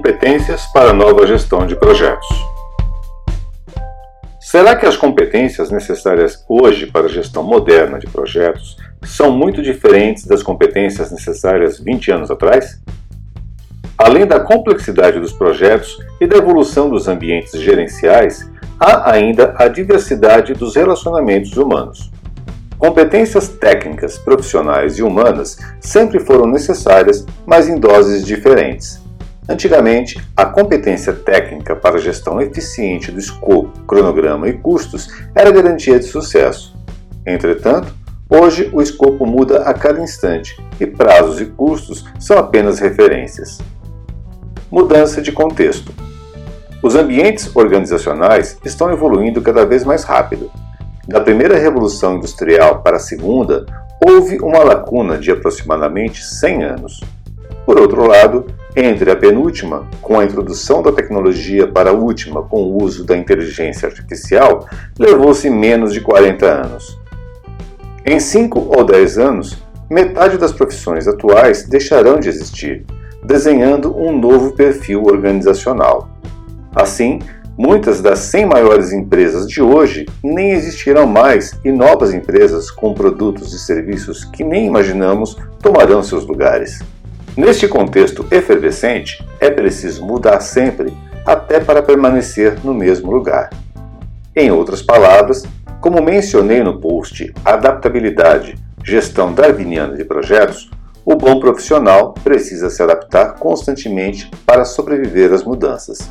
Competências para nova gestão de projetos. Será que as competências necessárias hoje para a gestão moderna de projetos são muito diferentes das competências necessárias 20 anos atrás? Além da complexidade dos projetos e da evolução dos ambientes gerenciais, há ainda a diversidade dos relacionamentos humanos. Competências técnicas, profissionais e humanas sempre foram necessárias, mas em doses diferentes. Antigamente, a competência técnica para a gestão eficiente do escopo, cronograma e custos era garantia de sucesso. Entretanto, hoje o escopo muda a cada instante e prazos e custos são apenas referências. Mudança de contexto. Os ambientes organizacionais estão evoluindo cada vez mais rápido da primeira revolução industrial para a segunda, houve uma lacuna de aproximadamente 100 anos. Por outro lado, entre a penúltima, com a introdução da tecnologia, para a última, com o uso da inteligência artificial, levou-se menos de 40 anos. Em 5 ou 10 anos, metade das profissões atuais deixarão de existir, desenhando um novo perfil organizacional. Assim, Muitas das 100 maiores empresas de hoje nem existirão mais e novas empresas com produtos e serviços que nem imaginamos tomarão seus lugares. Neste contexto efervescente, é preciso mudar sempre, até para permanecer no mesmo lugar. Em outras palavras, como mencionei no post Adaptabilidade, Gestão Darwiniana de Projetos, o bom profissional precisa se adaptar constantemente para sobreviver às mudanças.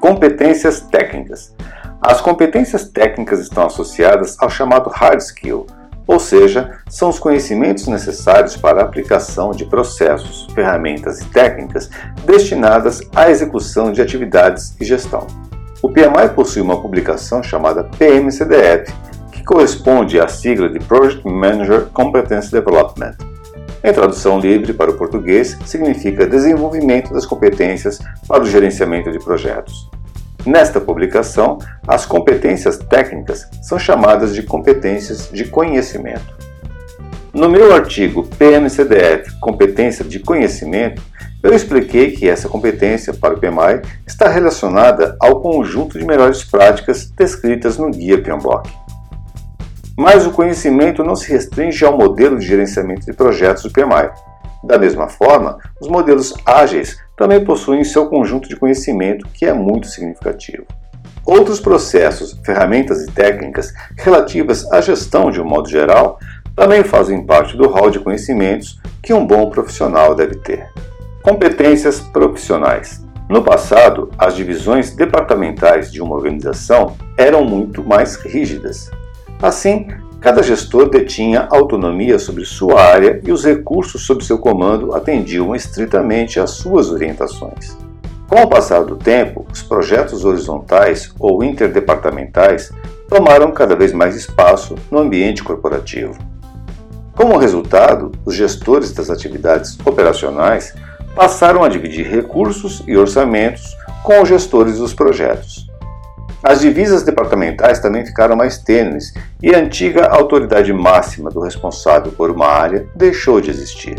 Competências técnicas. As competências técnicas estão associadas ao chamado hard skill, ou seja, são os conhecimentos necessários para a aplicação de processos, ferramentas e técnicas destinadas à execução de atividades e gestão. O PMI possui uma publicação chamada PMCDF, que corresponde à sigla de Project Manager Competence Development. Em tradução livre para o português, significa desenvolvimento das competências para o gerenciamento de projetos. Nesta publicação, as competências técnicas são chamadas de competências de conhecimento. No meu artigo PMCDF Competência de Conhecimento, eu expliquei que essa competência para o PMI está relacionada ao conjunto de melhores práticas descritas no Guia PMBOK. Mas o conhecimento não se restringe ao modelo de gerenciamento de projetos do PMI. Da mesma forma, os modelos ágeis também possuem seu conjunto de conhecimento que é muito significativo. Outros processos, ferramentas e técnicas relativas à gestão de um modo geral também fazem parte do rol de conhecimentos que um bom profissional deve ter. Competências profissionais. No passado, as divisões departamentais de uma organização eram muito mais rígidas. Assim, Cada gestor detinha autonomia sobre sua área e os recursos sob seu comando atendiam estritamente às suas orientações. Com o passar do tempo, os projetos horizontais ou interdepartamentais tomaram cada vez mais espaço no ambiente corporativo. Como resultado, os gestores das atividades operacionais passaram a dividir recursos e orçamentos com os gestores dos projetos. As divisas departamentais também ficaram mais tênues e a antiga autoridade máxima do responsável por uma área deixou de existir.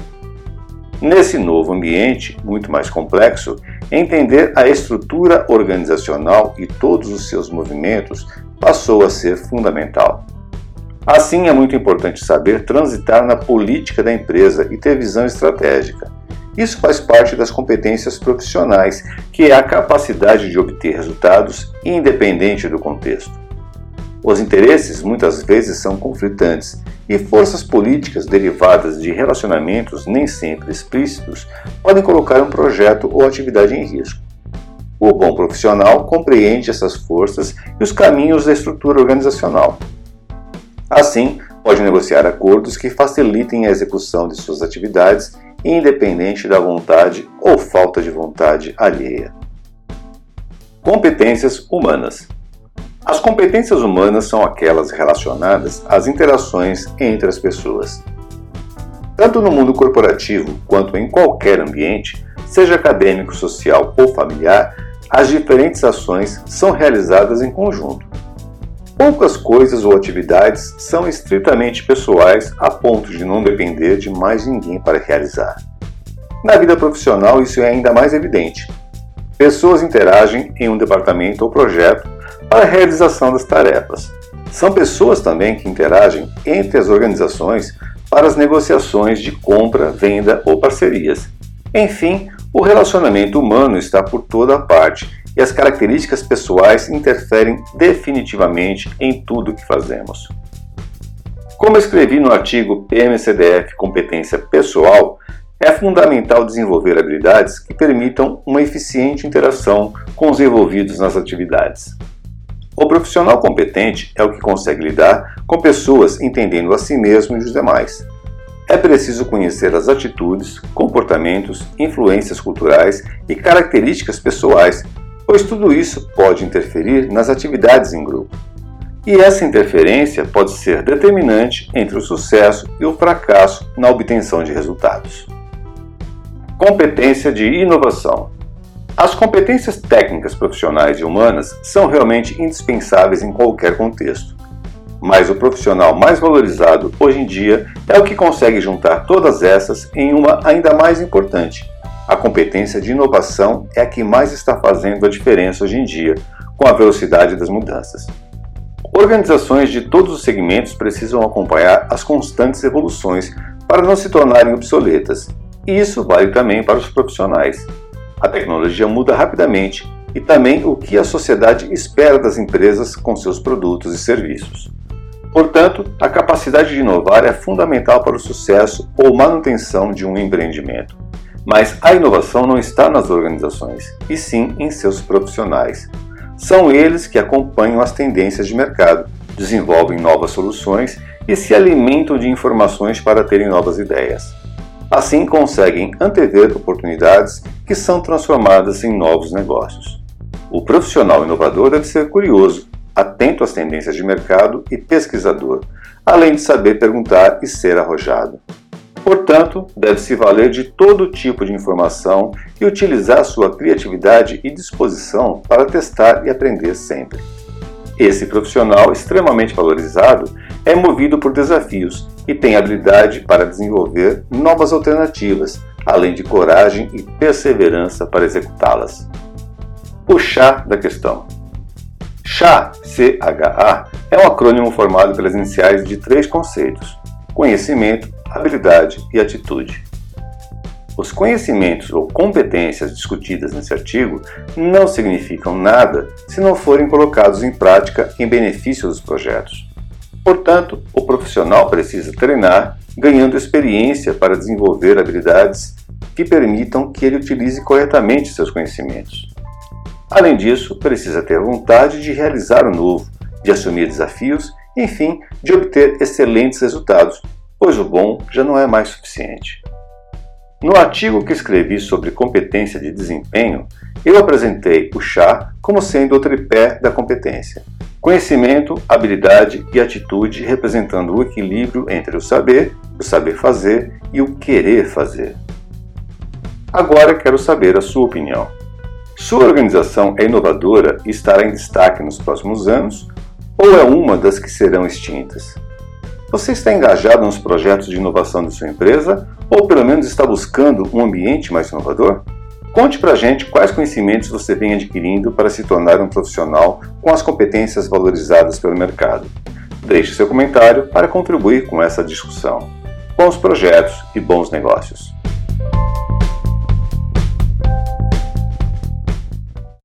Nesse novo ambiente, muito mais complexo, entender a estrutura organizacional e todos os seus movimentos passou a ser fundamental. Assim, é muito importante saber transitar na política da empresa e ter visão estratégica. Isso faz parte das competências profissionais, que é a capacidade de obter resultados independente do contexto. Os interesses muitas vezes são conflitantes e forças políticas derivadas de relacionamentos nem sempre explícitos podem colocar um projeto ou atividade em risco. O bom profissional compreende essas forças e os caminhos da estrutura organizacional. Assim, pode negociar acordos que facilitem a execução de suas atividades independente da vontade ou falta de vontade alheia. Competências humanas. As competências humanas são aquelas relacionadas às interações entre as pessoas. Tanto no mundo corporativo quanto em qualquer ambiente, seja acadêmico, social ou familiar, as diferentes ações são realizadas em conjunto. Poucas coisas ou atividades são estritamente pessoais a ponto de não depender de mais ninguém para realizar. Na vida profissional, isso é ainda mais evidente. Pessoas interagem em um departamento ou projeto para a realização das tarefas. São pessoas também que interagem entre as organizações para as negociações de compra, venda ou parcerias. Enfim, o relacionamento humano está por toda parte e as características pessoais interferem definitivamente em tudo que fazemos. Como escrevi no artigo PMCDF Competência Pessoal, é fundamental desenvolver habilidades que permitam uma eficiente interação com os envolvidos nas atividades. O profissional competente é o que consegue lidar com pessoas entendendo a si mesmo e os demais. É preciso conhecer as atitudes, comportamentos, influências culturais e características pessoais, pois tudo isso pode interferir nas atividades em grupo. E essa interferência pode ser determinante entre o sucesso e o fracasso na obtenção de resultados. Competência de inovação. As competências técnicas profissionais e humanas são realmente indispensáveis em qualquer contexto. Mas o profissional mais valorizado hoje em dia é o que consegue juntar todas essas em uma ainda mais importante. A competência de inovação é a que mais está fazendo a diferença hoje em dia, com a velocidade das mudanças. Organizações de todos os segmentos precisam acompanhar as constantes evoluções para não se tornarem obsoletas. E isso vale também para os profissionais. A tecnologia muda rapidamente e também o que a sociedade espera das empresas com seus produtos e serviços. Portanto, a capacidade de inovar é fundamental para o sucesso ou manutenção de um empreendimento. Mas a inovação não está nas organizações, e sim em seus profissionais. São eles que acompanham as tendências de mercado, desenvolvem novas soluções e se alimentam de informações para terem novas ideias. Assim, conseguem antever oportunidades que são transformadas em novos negócios. O profissional inovador deve ser curioso, atento às tendências de mercado e pesquisador, além de saber perguntar e ser arrojado. Portanto, deve-se valer de todo tipo de informação e utilizar sua criatividade e disposição para testar e aprender sempre. Esse profissional extremamente valorizado é movido por desafios e tem habilidade para desenvolver novas alternativas, além de coragem e perseverança para executá-las. O chá da questão. CHA, C-H-A, é um acrônimo formado pelas iniciais de três conceitos: conhecimento, habilidade e atitude. Os conhecimentos ou competências discutidas nesse artigo não significam nada se não forem colocados em prática em benefício dos projetos. Portanto, o profissional precisa treinar, ganhando experiência para desenvolver habilidades que permitam que ele utilize corretamente seus conhecimentos. Além disso, precisa ter vontade de realizar o novo, de assumir desafios, enfim, de obter excelentes resultados, pois o bom já não é mais suficiente. No artigo que escrevi sobre competência de desempenho, eu apresentei o chá como sendo o tripé da competência. Conhecimento, habilidade e atitude representando o equilíbrio entre o saber, o saber fazer e o querer fazer. Agora quero saber a sua opinião. Sua organização é inovadora e estará em destaque nos próximos anos ou é uma das que serão extintas? Você está engajado nos projetos de inovação de sua empresa ou pelo menos está buscando um ambiente mais inovador? Conte pra gente quais conhecimentos você vem adquirindo para se tornar um profissional com as competências valorizadas pelo mercado. Deixe seu comentário para contribuir com essa discussão. Bons projetos e bons negócios.